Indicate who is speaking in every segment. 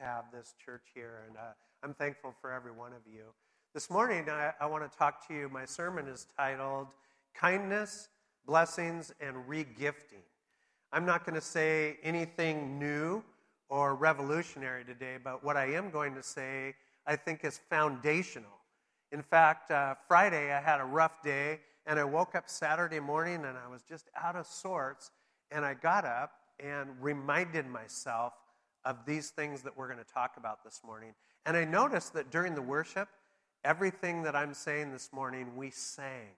Speaker 1: to have this church here, and uh, I'm thankful for every one of you. This morning, I, I want to talk to you. My sermon is titled Kindness, Blessings, and Regifting. I'm not going to say anything new or revolutionary today, but what I am going to say, I think, is foundational. In fact, uh, Friday I had a rough day, and I woke up Saturday morning and I was just out of sorts, and I got up and reminded myself of these things that we're going to talk about this morning. And I noticed that during the worship, everything that I'm saying this morning, we sang.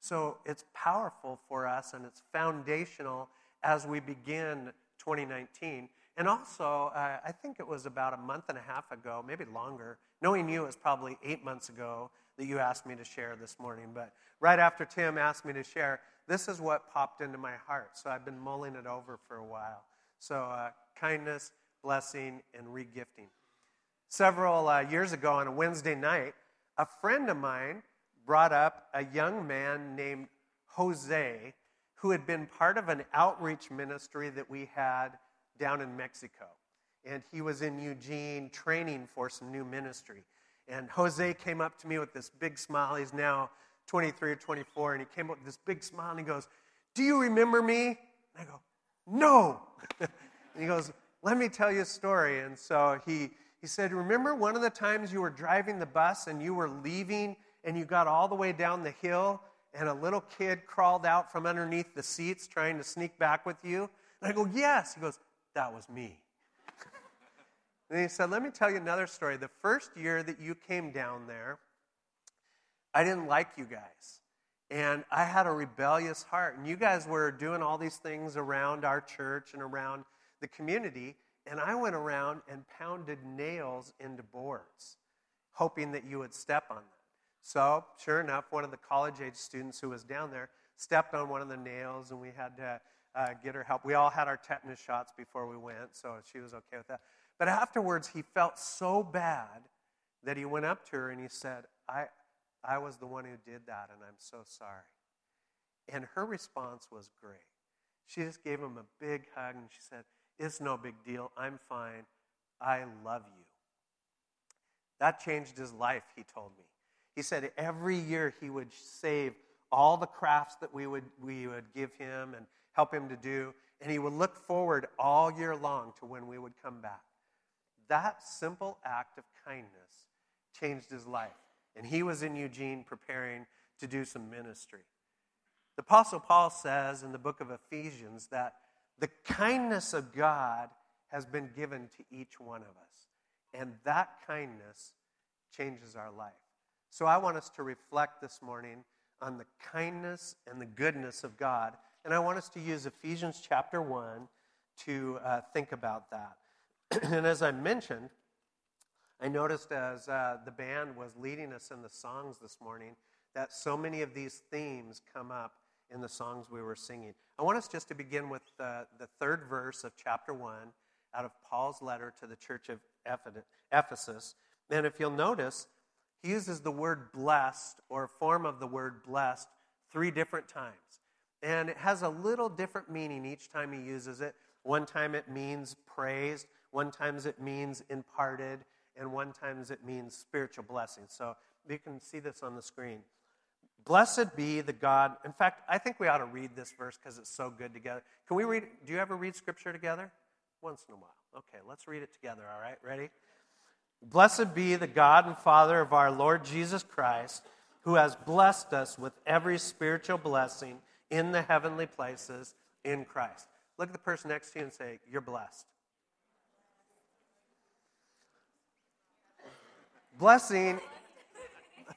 Speaker 1: So it's powerful for us and it's foundational as we begin 2019. And also, uh, I think it was about a month and a half ago, maybe longer. Knowing you, it was probably eight months ago that you asked me to share this morning. But right after Tim asked me to share, this is what popped into my heart. So I've been mulling it over for a while. So, uh, kindness, blessing, and regifting. Several uh, years ago on a Wednesday night, a friend of mine brought up a young man named Jose who had been part of an outreach ministry that we had down in Mexico. And he was in Eugene training for some new ministry. And Jose came up to me with this big smile. He's now 23 or 24. And he came up with this big smile and he goes, Do you remember me? And I go, No. and he goes, Let me tell you a story. And so he, he said, Remember one of the times you were driving the bus and you were leaving and you got all the way down the hill and a little kid crawled out from underneath the seats trying to sneak back with you? And I go, Yes. He goes, That was me. and he said, Let me tell you another story. The first year that you came down there, I didn't like you guys. And I had a rebellious heart. And you guys were doing all these things around our church and around the community. And I went around and pounded nails into boards, hoping that you would step on them. So, sure enough, one of the college age students who was down there stepped on one of the nails, and we had to uh, get her help. We all had our tetanus shots before we went, so she was okay with that. But afterwards, he felt so bad that he went up to her and he said, I, I was the one who did that, and I'm so sorry. And her response was great. She just gave him a big hug and she said, It's no big deal. I'm fine. I love you. That changed his life, he told me. He said every year he would save all the crafts that we would, we would give him and help him to do, and he would look forward all year long to when we would come back. That simple act of kindness changed his life. And he was in Eugene preparing to do some ministry. The Apostle Paul says in the book of Ephesians that the kindness of God has been given to each one of us. And that kindness changes our life. So I want us to reflect this morning on the kindness and the goodness of God. And I want us to use Ephesians chapter 1 to uh, think about that. and as I mentioned, I noticed as uh, the band was leading us in the songs this morning that so many of these themes come up in the songs we were singing. I want us just to begin with the, the third verse of chapter 1 out of Paul's letter to the church of Ephesus. And if you'll notice, he uses the word blessed or form of the word blessed three different times. And it has a little different meaning each time he uses it. One time it means praised, one times it means imparted, and one times it means spiritual blessing. So you can see this on the screen. Blessed be the God. In fact, I think we ought to read this verse because it's so good together. Can we read? Do you ever read scripture together? Once in a while. Okay, let's read it together, all right? Ready? Blessed be the God and Father of our Lord Jesus Christ, who has blessed us with every spiritual blessing in the heavenly places in Christ. Look at the person next to you and say, You're blessed. Blessing,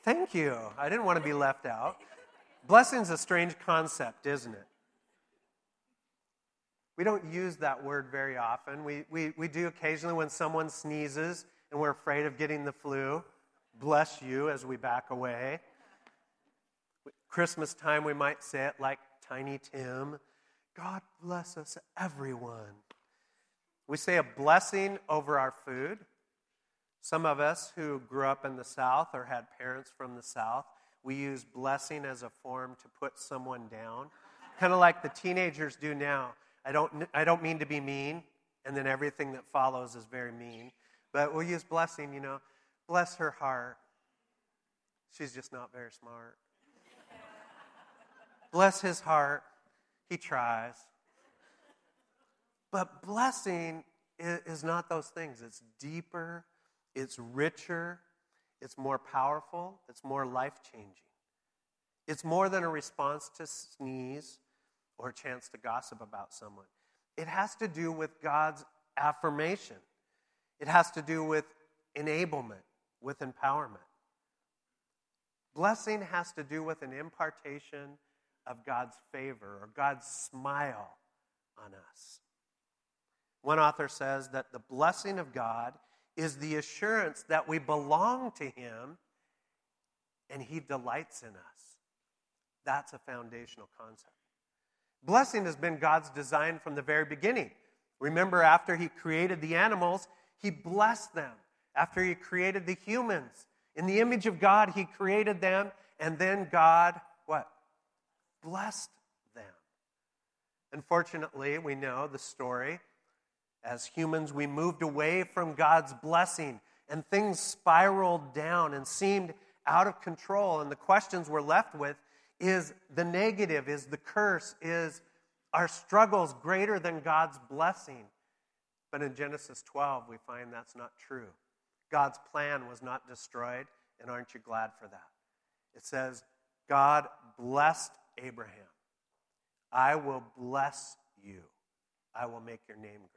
Speaker 1: thank you. I didn't want to be left out. Blessing's a strange concept, isn't it? We don't use that word very often. We, we, we do occasionally when someone sneezes and we're afraid of getting the flu. Bless you as we back away. Christmas time, we might say it like Tiny Tim God bless us, everyone. We say a blessing over our food. Some of us who grew up in the South or had parents from the South, we use blessing as a form to put someone down, kind of like the teenagers do now. I don't, I don't mean to be mean, and then everything that follows is very mean. But we'll use blessing, you know. Bless her heart. She's just not very smart. Bless his heart. He tries. But blessing is not those things. It's deeper, it's richer, it's more powerful, it's more life changing. It's more than a response to sneeze or a chance to gossip about someone. It has to do with God's affirmation, it has to do with enablement, with empowerment. Blessing has to do with an impartation of God's favor or God's smile on us. One author says that the blessing of God is the assurance that we belong to Him and He delights in us. That's a foundational concept. Blessing has been God's design from the very beginning. Remember, after He created the animals, He blessed them. After He created the humans, in the image of God, He created them, and then God, what? Blessed them. Unfortunately, we know the story. As humans, we moved away from God's blessing, and things spiraled down and seemed out of control. And the questions we're left with is the negative, is the curse, is our struggles greater than God's blessing? But in Genesis 12, we find that's not true. God's plan was not destroyed, and aren't you glad for that? It says, God blessed Abraham. I will bless you. I will make your name great.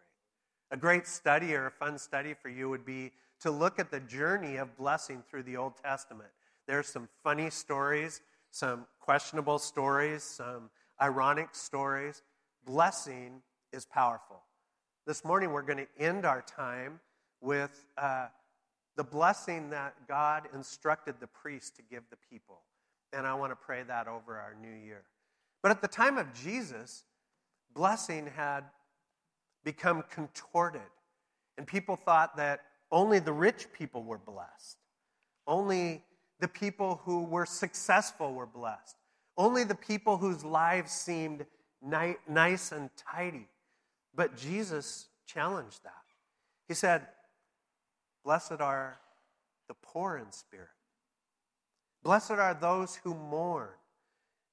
Speaker 1: A great study or a fun study for you would be to look at the journey of blessing through the Old Testament. There's some funny stories some questionable stories, some ironic stories. Blessing is powerful. This morning, we're going to end our time with uh, the blessing that God instructed the priest to give the people. And I want to pray that over our new year. But at the time of Jesus, blessing had become contorted. And people thought that only the rich people were blessed. Only the people who were successful were blessed. Only the people whose lives seemed ni- nice and tidy. But Jesus challenged that. He said, Blessed are the poor in spirit. Blessed are those who mourn.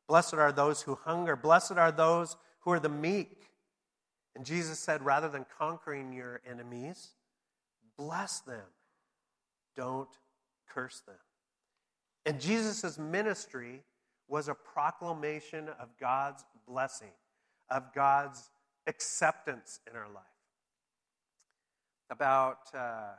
Speaker 1: Blessed are those who hunger. Blessed are those who are the meek. And Jesus said, rather than conquering your enemies, bless them. Don't curse them. And Jesus' ministry was a proclamation of God's blessing, of God's acceptance in our life. About, uh,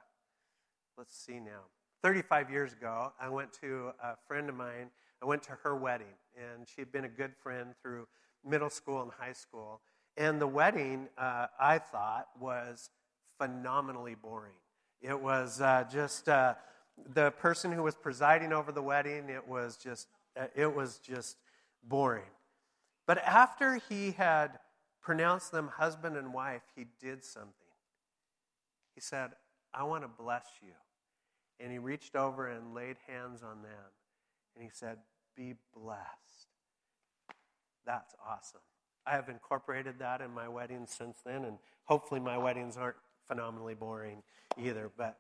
Speaker 1: let's see now, 35 years ago, I went to a friend of mine. I went to her wedding, and she had been a good friend through middle school and high school. And the wedding, uh, I thought, was phenomenally boring. It was uh, just uh, the person who was presiding over the wedding, it was just, it was just boring. But after he had pronounced them husband and wife, he did something. He said, I want to bless you. And he reached over and laid hands on them. And he said, Be blessed. That's awesome. I have incorporated that in my weddings since then, and hopefully my weddings aren't phenomenally boring either. But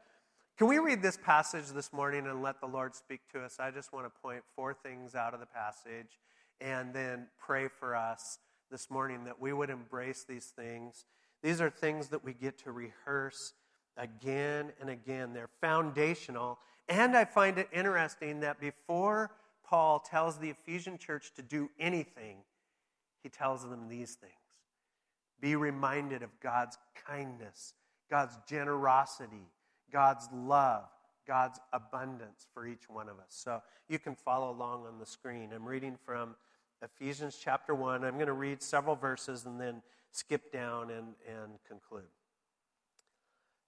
Speaker 1: can we read this passage this morning and let the Lord speak to us? I just want to point four things out of the passage and then pray for us this morning that we would embrace these things. These are things that we get to rehearse again and again. They're foundational. And I find it interesting that before Paul tells the Ephesian church to do anything, he tells them these things Be reminded of God's kindness, God's generosity, God's love, God's abundance for each one of us. So you can follow along on the screen. I'm reading from Ephesians chapter 1. I'm going to read several verses and then skip down and, and conclude.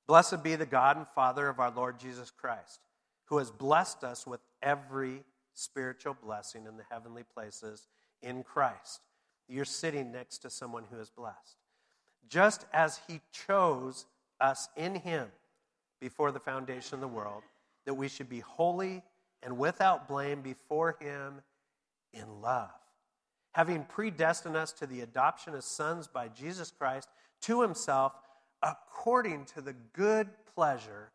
Speaker 1: Blessed be the God and Father of our Lord Jesus Christ, who has blessed us with every spiritual blessing in the heavenly places in Christ. You're sitting next to someone who is blessed. Just as he chose us in him before the foundation of the world, that we should be holy and without blame before Him in love, having predestined us to the adoption as sons by Jesus Christ to Himself, according to the good pleasure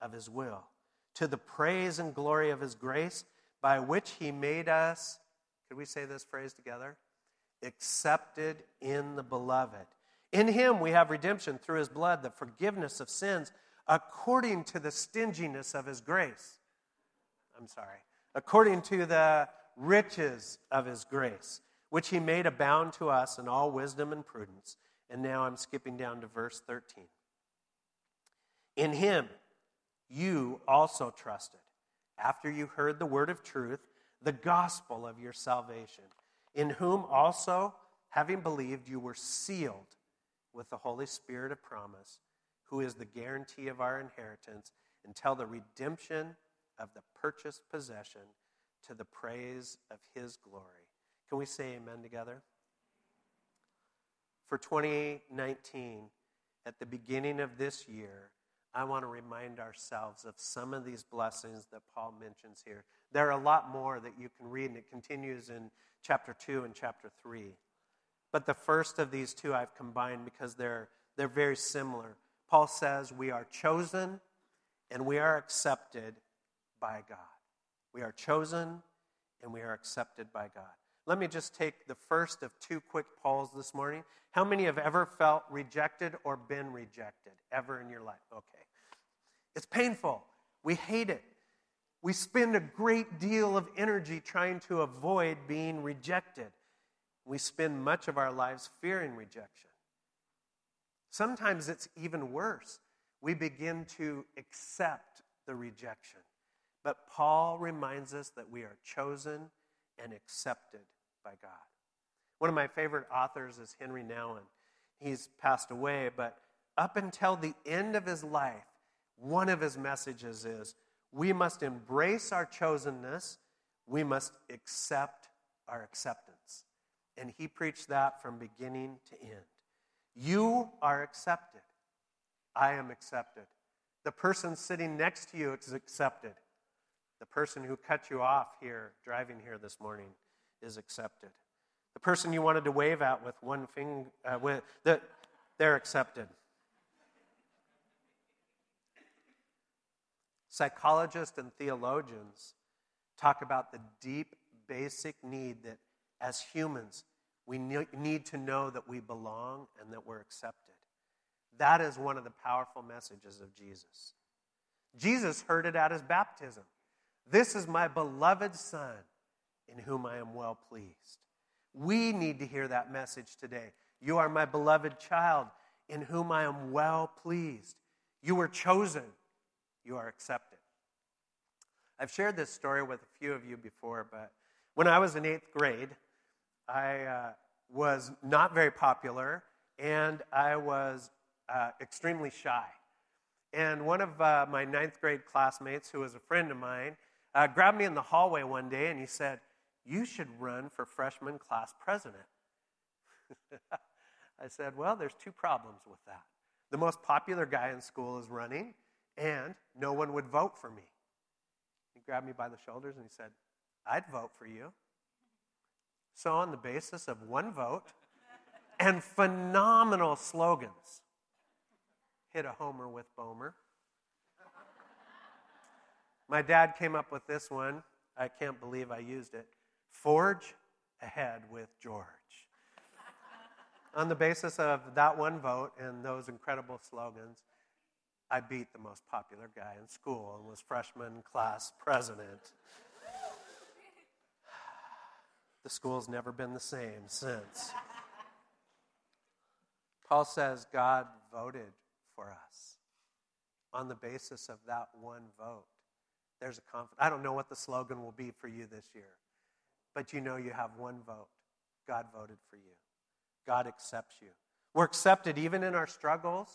Speaker 1: of his will, to the praise and glory of his grace, by which he made us, could we say this phrase together? Accepted in the beloved. In him we have redemption through his blood, the forgiveness of sins, according to the stinginess of his grace. I'm sorry, according to the riches of his grace, which he made abound to us in all wisdom and prudence. And now I'm skipping down to verse 13. In him you also trusted, after you heard the word of truth, the gospel of your salvation, in whom also, having believed, you were sealed with the Holy Spirit of promise, who is the guarantee of our inheritance until the redemption of the purchased possession to the praise of his glory. Can we say amen together? For 2019, at the beginning of this year, I want to remind ourselves of some of these blessings that Paul mentions here. There are a lot more that you can read, and it continues in chapter 2 and chapter 3. But the first of these two I've combined because they're, they're very similar. Paul says, We are chosen and we are accepted by God. We are chosen and we are accepted by God. Let me just take the first of two quick polls this morning. How many have ever felt rejected or been rejected ever in your life? Okay. It's painful. We hate it. We spend a great deal of energy trying to avoid being rejected. We spend much of our lives fearing rejection. Sometimes it's even worse. We begin to accept the rejection. But Paul reminds us that we are chosen and accepted by God. One of my favorite authors is Henry Nouwen. He's passed away, but up until the end of his life, one of his messages is we must embrace our chosenness, we must accept our acceptance. And he preached that from beginning to end. You are accepted. I am accepted. The person sitting next to you is accepted. The person who cut you off here, driving here this morning, is accepted. The person you wanted to wave at with one finger, uh, with, the, they're accepted. Psychologists and theologians talk about the deep, basic need that as humans, we need to know that we belong and that we're accepted. That is one of the powerful messages of Jesus. Jesus heard it at his baptism. This is my beloved Son, in whom I am well pleased. We need to hear that message today. You are my beloved child, in whom I am well pleased. You were chosen, you are accepted. I've shared this story with a few of you before, but when I was in eighth grade, I uh, was not very popular and I was uh, extremely shy. And one of uh, my ninth grade classmates, who was a friend of mine, uh, grabbed me in the hallway one day and he said, You should run for freshman class president. I said, Well, there's two problems with that. The most popular guy in school is running, and no one would vote for me. He grabbed me by the shoulders and he said, I'd vote for you. So, on the basis of one vote and phenomenal slogans, hit a homer with Bomer. My dad came up with this one. I can't believe I used it. Forge ahead with George. On the basis of that one vote and those incredible slogans, I beat the most popular guy in school and was freshman class president. The school's never been the same since. Paul says God voted for us on the basis of that one vote. There's a confidence. I don't know what the slogan will be for you this year, but you know you have one vote. God voted for you. God accepts you. We're accepted even in our struggles,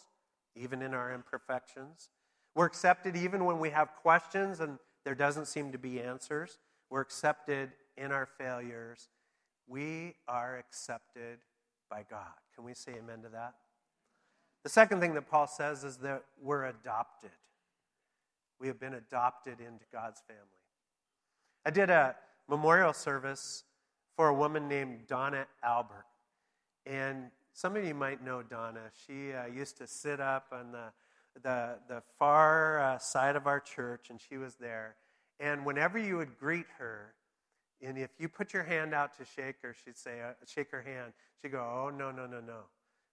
Speaker 1: even in our imperfections. We're accepted even when we have questions and there doesn't seem to be answers. We're accepted in our failures. We are accepted by God. Can we say amen to that? The second thing that Paul says is that we're adopted. We have been adopted into God's family. I did a memorial service for a woman named Donna Albert. And some of you might know Donna. She uh, used to sit up on the the, the far uh, side of our church, and she was there. And whenever you would greet her, and if you put your hand out to shake her, she'd say, uh, shake her hand. She'd go, oh, no, no, no, no.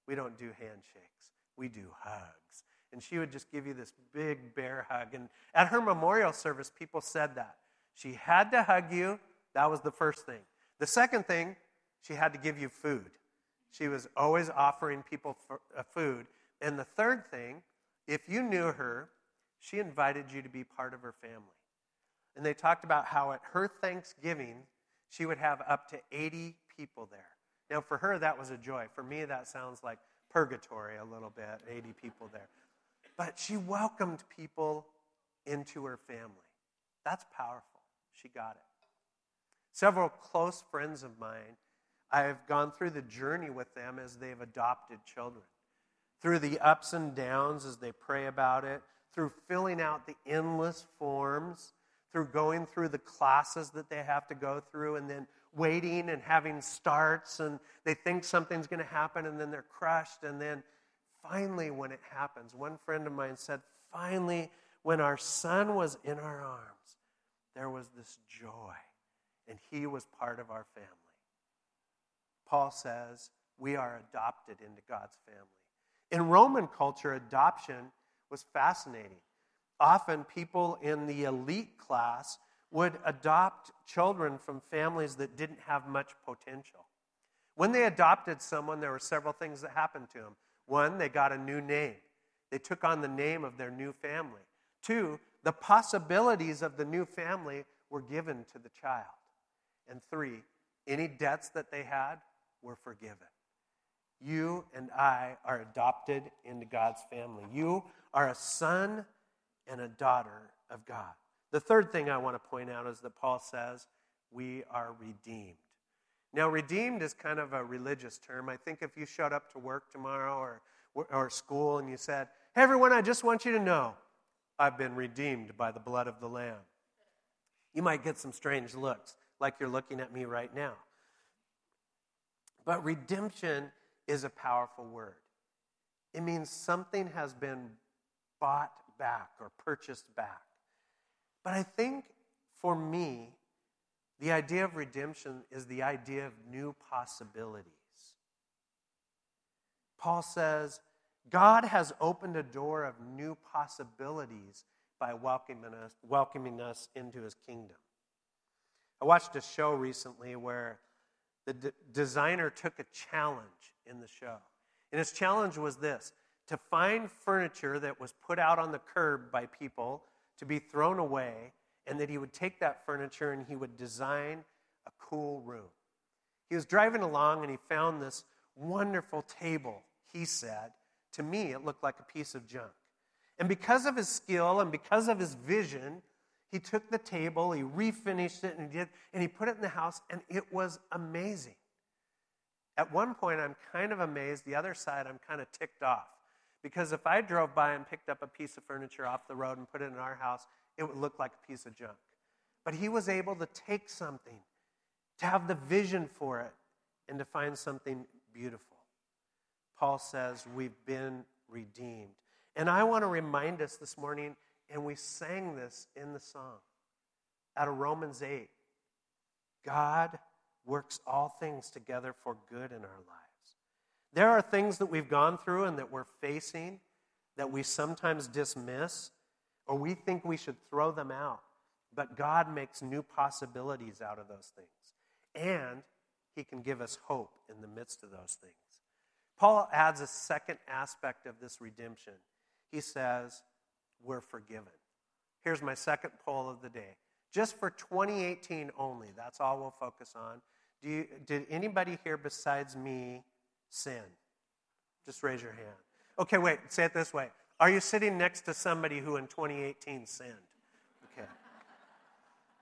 Speaker 1: We don't do handshakes. We do hugs. And she would just give you this big bear hug. And at her memorial service, people said that. She had to hug you. That was the first thing. The second thing, she had to give you food. She was always offering people uh, food. And the third thing, if you knew her, she invited you to be part of her family. And they talked about how at her Thanksgiving, she would have up to 80 people there. Now, for her, that was a joy. For me, that sounds like purgatory a little bit 80 people there. But she welcomed people into her family. That's powerful. She got it. Several close friends of mine, I have gone through the journey with them as they've adopted children. Through the ups and downs as they pray about it, through filling out the endless forms, through going through the classes that they have to go through, and then waiting and having starts, and they think something's going to happen, and then they're crushed, and then finally, when it happens, one friend of mine said, finally, when our son was in our arms, there was this joy, and he was part of our family. Paul says, we are adopted into God's family. In Roman culture, adoption was fascinating. Often, people in the elite class would adopt children from families that didn't have much potential. When they adopted someone, there were several things that happened to them. One, they got a new name, they took on the name of their new family. Two, the possibilities of the new family were given to the child. And three, any debts that they had were forgiven. You and I are adopted into God's family. You are a son and a daughter of God. The third thing I want to point out is that Paul says we are redeemed. Now, redeemed is kind of a religious term. I think if you showed up to work tomorrow or, or school and you said, Hey, everyone, I just want you to know I've been redeemed by the blood of the Lamb, you might get some strange looks, like you're looking at me right now. But redemption is a powerful word. It means something has been bought back or purchased back. But I think for me, the idea of redemption is the idea of new possibilities. Paul says, God has opened a door of new possibilities by welcoming us, welcoming us into his kingdom. I watched a show recently where the d- designer took a challenge in the show. And his challenge was this to find furniture that was put out on the curb by people to be thrown away and that he would take that furniture and he would design a cool room. He was driving along and he found this wonderful table, he said. To me, it looked like a piece of junk. And because of his skill and because of his vision, he took the table, he refinished it, and he, did, and he put it in the house, and it was amazing. At one point, I'm kind of amazed. The other side, I'm kind of ticked off. Because if I drove by and picked up a piece of furniture off the road and put it in our house, it would look like a piece of junk. But he was able to take something, to have the vision for it, and to find something beautiful. Paul says, We've been redeemed. And I want to remind us this morning, and we sang this in the song out of Romans 8 God works all things together for good in our lives. There are things that we've gone through and that we're facing that we sometimes dismiss or we think we should throw them out. But God makes new possibilities out of those things. And He can give us hope in the midst of those things. Paul adds a second aspect of this redemption. He says, We're forgiven. Here's my second poll of the day. Just for 2018 only, that's all we'll focus on. You, did anybody here besides me sin? Just raise your hand. Okay, wait, say it this way. Are you sitting next to somebody who in 2018 sinned? Okay.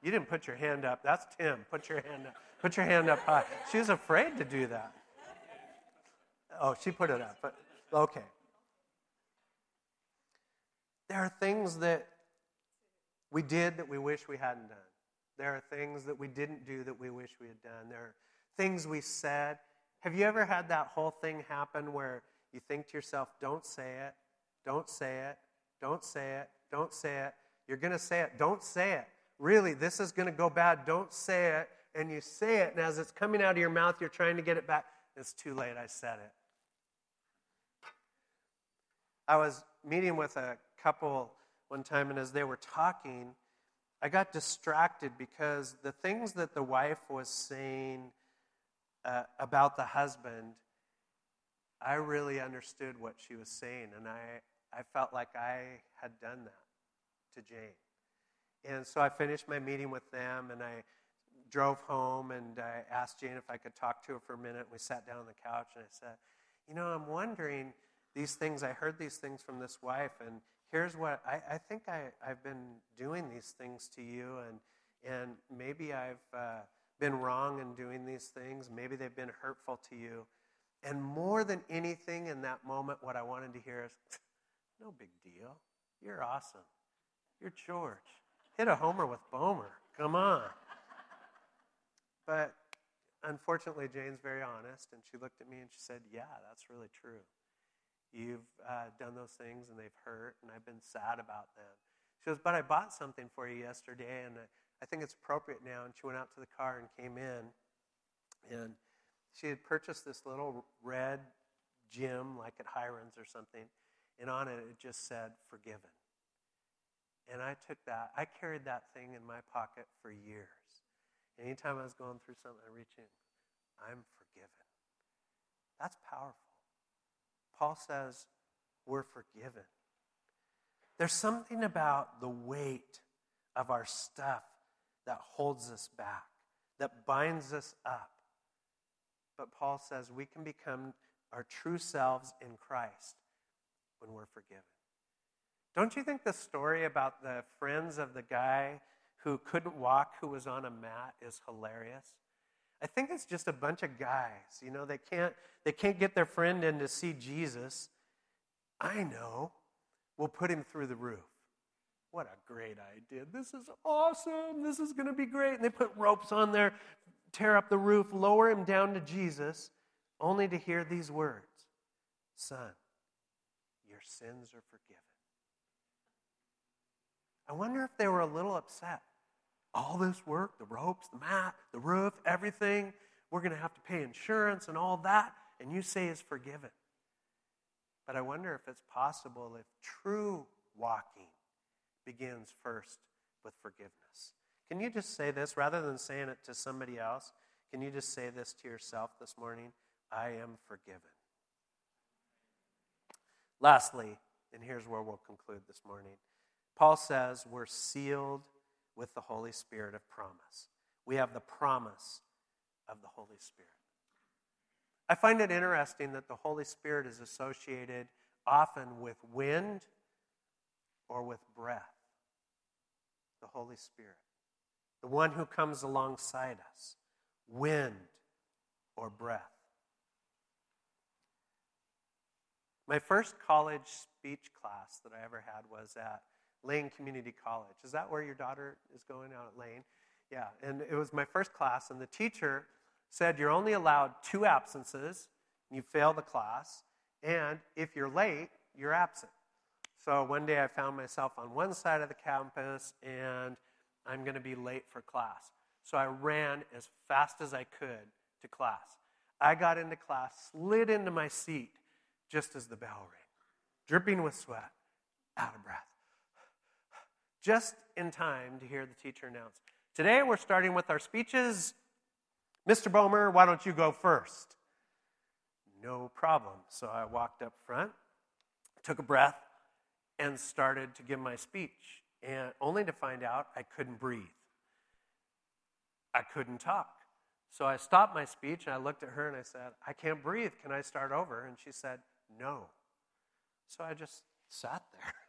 Speaker 1: You didn't put your hand up. That's Tim. Put your hand up. Put your hand up high. She's afraid to do that. Oh, she put it up. But okay. There are things that we did that we wish we hadn't done. There are things that we didn't do that we wish we had done. There are things we said. Have you ever had that whole thing happen where you think to yourself, don't say it, don't say it. Don't say it. Don't say it. You're going to say it. Don't say it. Really, this is going to go bad. Don't say it. And you say it, and as it's coming out of your mouth, you're trying to get it back. It's too late. I said it. I was meeting with a couple one time, and as they were talking, I got distracted because the things that the wife was saying uh, about the husband, I really understood what she was saying, and I, I felt like I had done that to Jane. And so I finished my meeting with them, and I drove home, and I asked Jane if I could talk to her for a minute. We sat down on the couch, and I said, You know, I'm wondering these things, I heard these things from this wife, and here's what I, I think I, I've been doing these things to you, and, and maybe I've uh, been wrong in doing these things. Maybe they've been hurtful to you. And more than anything in that moment, what I wanted to hear is, no big deal. You're awesome. You're George. Hit a homer with Bomer. Come on. But unfortunately, Jane's very honest, and she looked at me and she said, Yeah, that's really true. You've uh, done those things and they've hurt, and I've been sad about them. She goes, But I bought something for you yesterday, and I think it's appropriate now. And she went out to the car and came in, and she had purchased this little red gem, like at Hiram's or something, and on it it just said, Forgiven. And I took that, I carried that thing in my pocket for years. Anytime I was going through something, I reach in, I'm forgiven. That's powerful. Paul says we're forgiven. There's something about the weight of our stuff that holds us back, that binds us up. But Paul says we can become our true selves in Christ when we're forgiven. Don't you think the story about the friends of the guy who couldn't walk, who was on a mat, is hilarious? I think it's just a bunch of guys. You know, they can't, they can't get their friend in to see Jesus. I know. We'll put him through the roof. What a great idea. This is awesome. This is going to be great. And they put ropes on there, tear up the roof, lower him down to Jesus, only to hear these words Son, your sins are forgiven. I wonder if they were a little upset all this work the ropes, the mat, the roof, everything. We're going to have to pay insurance and all that. And you say is forgiven. But I wonder if it's possible if true walking begins first with forgiveness. Can you just say this rather than saying it to somebody else? Can you just say this to yourself this morning? I am forgiven. Lastly, and here's where we'll conclude this morning Paul says we're sealed with the Holy Spirit of promise. We have the promise of the Holy Spirit. I find it interesting that the Holy Spirit is associated often with wind or with breath. The Holy Spirit, the one who comes alongside us, wind or breath. My first college speech class that I ever had was at Lane Community College. Is that where your daughter is going out at Lane? Yeah, and it was my first class, and the teacher said you're only allowed two absences, and you fail the class, and if you're late, you're absent. So one day I found myself on one side of the campus, and I'm going to be late for class. So I ran as fast as I could to class. I got into class, slid into my seat just as the bell rang, dripping with sweat, out of breath just in time to hear the teacher announce Today we're starting with our speeches. Mr. Bomer, why don't you go first? No problem. So I walked up front, took a breath, and started to give my speech, and only to find out I couldn't breathe. I couldn't talk. So I stopped my speech and I looked at her and I said, I can't breathe. Can I start over? And she said, No. So I just sat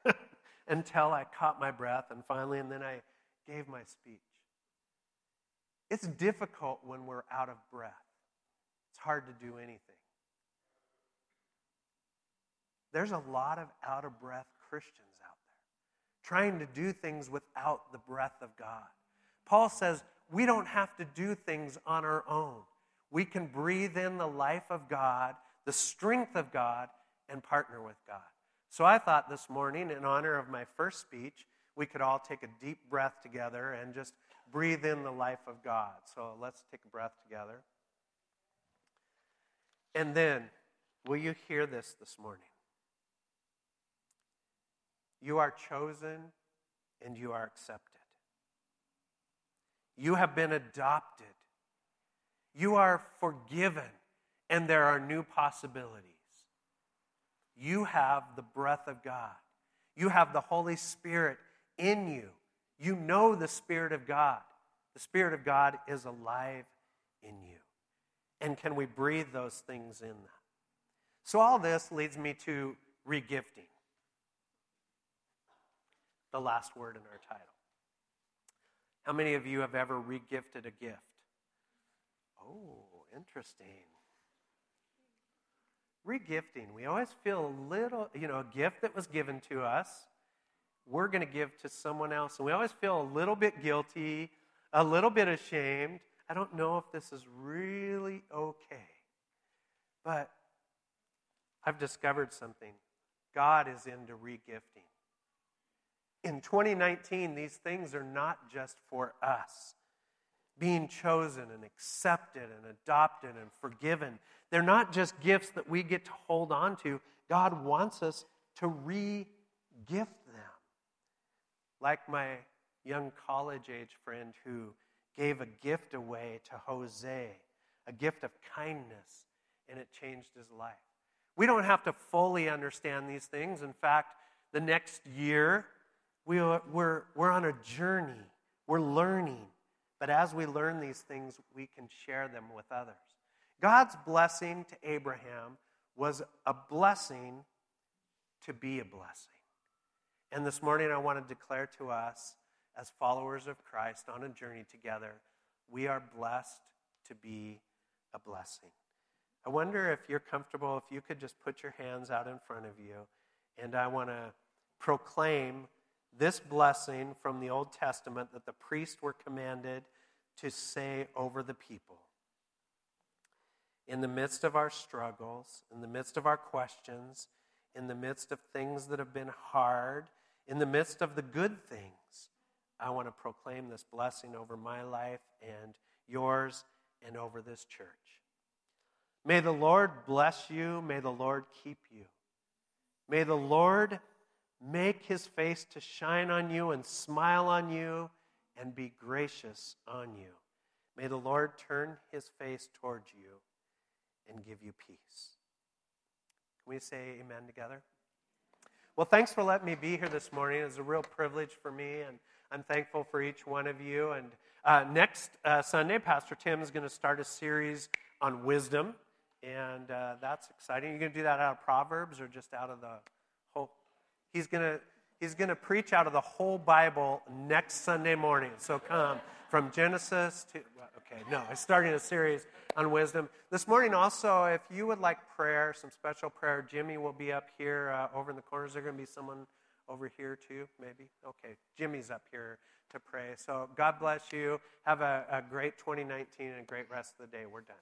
Speaker 1: there. until I caught my breath and finally, and then I gave my speech. It's difficult when we're out of breath, it's hard to do anything. There's a lot of out of breath Christians out there trying to do things without the breath of God. Paul says we don't have to do things on our own. We can breathe in the life of God, the strength of God, and partner with God. So I thought this morning, in honor of my first speech, we could all take a deep breath together and just breathe in the life of God. So let's take a breath together. And then, will you hear this this morning? You are chosen and you are accepted. You have been adopted. You are forgiven, and there are new possibilities. You have the breath of God. You have the Holy Spirit in you. You know the Spirit of God. The Spirit of God is alive in you. And can we breathe those things in them? So, all this leads me to regifting, the last word in our title. How many of you have ever regifted a gift? Oh, interesting. Regifting. We always feel a little, you know, a gift that was given to us, we're going to give to someone else. And we always feel a little bit guilty, a little bit ashamed. I don't know if this is really okay. But I've discovered something. God is into regifting. In 2019, these things are not just for us. Being chosen and accepted and adopted and forgiven, they're not just gifts that we get to hold on to. God wants us to re gift them. Like my young college age friend who gave a gift away to Jose, a gift of kindness, and it changed his life. We don't have to fully understand these things. In fact, the next year, we are, we're, we're on a journey, we're learning. But as we learn these things, we can share them with others. God's blessing to Abraham was a blessing to be a blessing. And this morning, I want to declare to us, as followers of Christ on a journey together, we are blessed to be a blessing. I wonder if you're comfortable, if you could just put your hands out in front of you, and I want to proclaim this blessing from the Old Testament that the priests were commanded to say over the people. In the midst of our struggles, in the midst of our questions, in the midst of things that have been hard, in the midst of the good things, I want to proclaim this blessing over my life and yours and over this church. May the Lord bless you. May the Lord keep you. May the Lord make his face to shine on you and smile on you and be gracious on you. May the Lord turn his face towards you and give you peace. Can we say amen together? Well, thanks for letting me be here this morning. It's a real privilege for me, and I'm thankful for each one of you. And uh, next uh, Sunday, Pastor Tim is going to start a series on wisdom, and uh, that's exciting. You're going to do that out of Proverbs or just out of the whole He's going to he's going to preach out of the whole Bible next Sunday morning. So come from Genesis to okay, no, I'm starting a series on wisdom. This morning also, if you would like prayer, some special prayer, Jimmy will be up here uh, over in the corners. There's going to be someone over here too, maybe. Okay, Jimmy's up here to pray. So God bless you. Have a, a great 2019 and a great rest of the day. We're done.